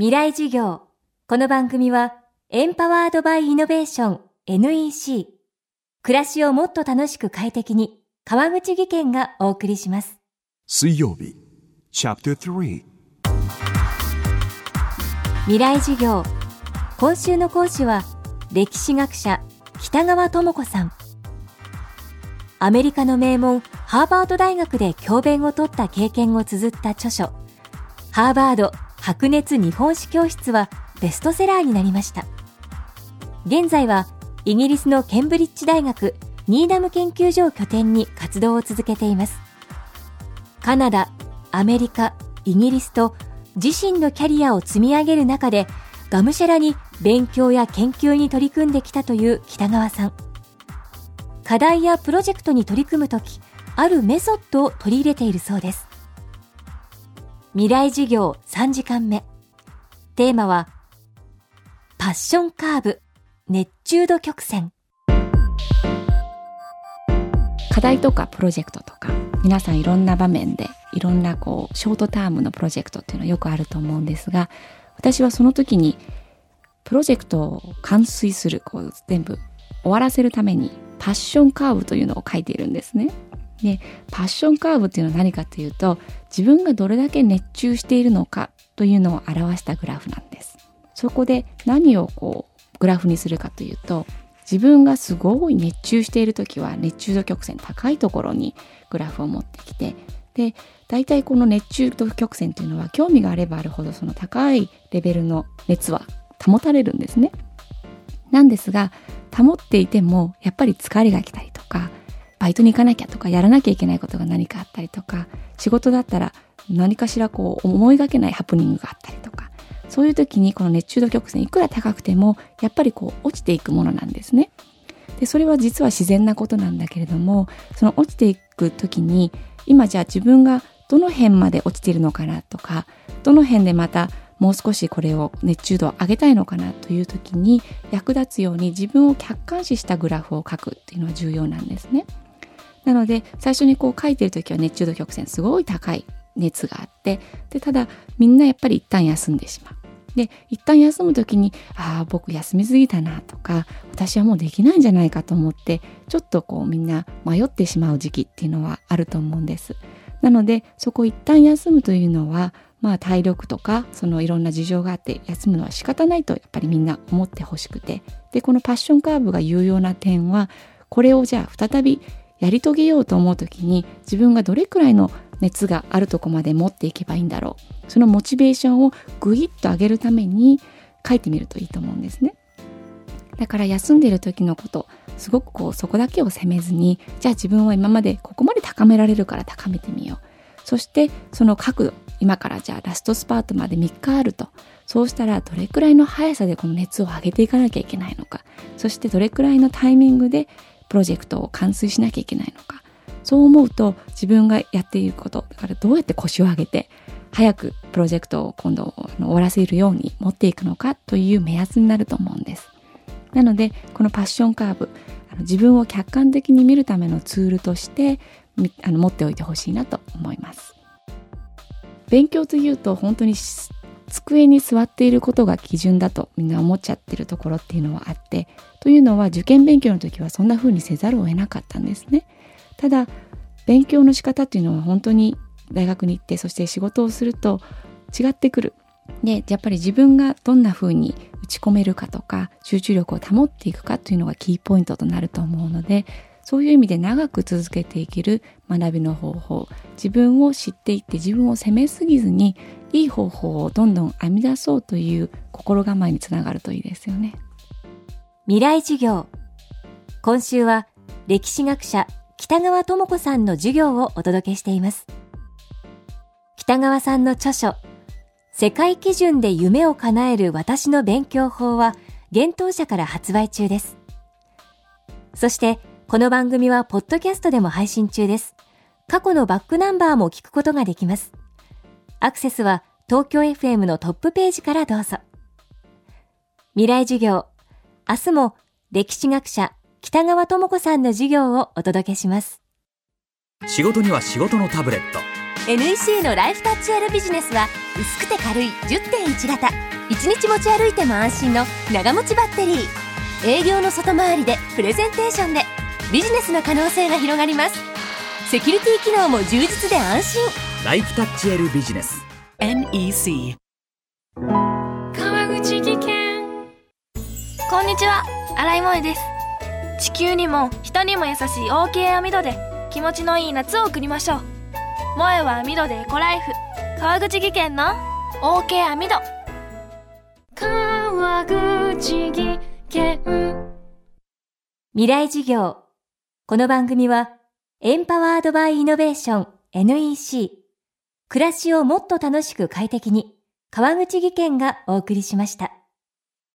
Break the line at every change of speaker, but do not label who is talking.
未来授業。この番組は、エンパワードバイイノベーション NEC。暮らしをもっと楽しく快適に、川口義賢がお送りします。
水曜日、チャプター3
未来授業。今週の講師は、歴史学者、北川智子さん。アメリカの名門、ハーバード大学で教鞭を取った経験を綴った著書、ハーバード白熱日本史教室はベストセラーになりました。現在はイギリスのケンブリッジ大学ニーダム研究所を拠点に活動を続けています。カナダ、アメリカ、イギリスと自身のキャリアを積み上げる中でがむしゃらに勉強や研究に取り組んできたという北川さん。課題やプロジェクトに取り組むとき、あるメソッドを取り入れているそうです。未来授業3時間目。テーマは、パッションカーブ、熱中度曲線。
課題とかプロジェクトとか、皆さんいろんな場面で、いろんなこう、ショートタームのプロジェクトっていうのはよくあると思うんですが、私はその時に、プロジェクトを完遂する、こう、全部終わらせるために、パッションカーブというのを書いているんですね。で、パッションカーブっていうのは何かというと、自分がどれだけ熱中しているのかというのを表したグラフなんです。そこで何をこう、グラフにするかというと、自分がすごい熱中している時は熱中度曲線高いところにグラフを持ってきて、で、大体この熱中度曲線というのは興味があればあるほどその高いレベルの熱は保たれるんですね。なんですが、保っていてもやっぱり疲れが来たりとか、バイトに行かなきゃとか、やらなきゃいけないことが何かあったりとか、仕事だったら何かしらこう思いがけないハプニングがあったりとか、そういう時にこの熱中度曲線いくら高くても、やっぱりこう落ちていくものなんですね。で、それは実は自然なことなんだけれども、その落ちていく時に、今じゃあ自分がどの辺まで落ちているのかなとか、どの辺でまたもう少しこれを熱中度を上げたいのかなという時に役立つように自分を客観視したグラフを書くっていうのは重要なんですね。なので最初にこう書いてる時は熱中度曲線すごい高い熱があってでただみんなやっぱり一旦休んでしまう。で一旦休む時にああ僕休みすぎたなとか私はもうできないんじゃないかと思ってちょっとこうみんな迷ってしまう時期っていうのはあると思うんです。なのでそこ一旦休むというのはまあ体力とかそのいろんな事情があって休むのは仕方ないとやっぱりみんな思ってほしくてでこのパッションカーブが有用な点はこれをじゃあ再びやり遂げようと思う時に自分がどれくらいの熱があるとこまで持っていけばいいんだろう。そのモチベーションをグイッと上げるために書いてみるといいと思うんですね。だから休んでる時のことすごくこうそこだけを責めずにじゃあ自分は今までここまで高められるから高めてみよう。そしてその角度今からじゃあラストスパートまで3日あると。そうしたらどれくらいの速さでこの熱を上げていかなきゃいけないのか。そしてどれくらいのタイミングでプロジェクトを完遂しなきゃいけないのか。そう思うと自分がやっていることだからどうやって腰を上げて早くプロジェクトを今度終わらせるように持っていくのかという目安になると思うんです。なのでこのパッションカーブ自分を客観的に見るためのツールとしてあの持っておいてほしいなと思います。勉強というと本当に机に座っていることが基準だとみんな思っちゃってるところっていうのはあってというのは受験勉強の時はそんな風にせざるを得なかったんですね。ただ勉強の仕方っていうのは本当に大学に行ってそして仕事をすると違ってくる。でやっぱり自分がどんな風に打ち込めるかとか集中力を保っていくかというのがキーポイントとなると思うのでそういう意味で長く続けていける学びの方法。自分を知っていって自分を責めすぎずにいい方法をどんどん編み出そうという心構えにつながるといいですよね。
未来授業。今週は歴史学者北川智子さんの授業をお届けしています。北川さんの著書世界基準で夢を叶える私の勉強法は幻冬社から発売中です。そしてこの番組はポッドキャストでも配信中です。過去のバックナンバーも聞くことができます。アクセスは東京 FM のトップページからどうぞ。未来授業。明日も歴史学者北川智子さんの授業をお届けします。
仕事には仕事のタブレット。
NEC のライフタッチ R ビジネスは薄くて軽い10.1型1日持ち歩いても安心の長持ちバッテリー営業の外回りでプレゼンテーションでビジネスの可能性が広がります。セキュリティ機能も充実で安心。
ライフタッチ L ビジネス。
NEC
川口技研。こんにちは。新井萌です。地球にも人にも優しい OK 網戸で気持ちのいい夏を送りましょう。萌えは網戸でエコライフ。川口技研の OK 網戸川口技研。
未来事業この番組はエンパワードバイイノベーション NEC 暮らしをもっと楽しく快適に川口技研がお送りしました。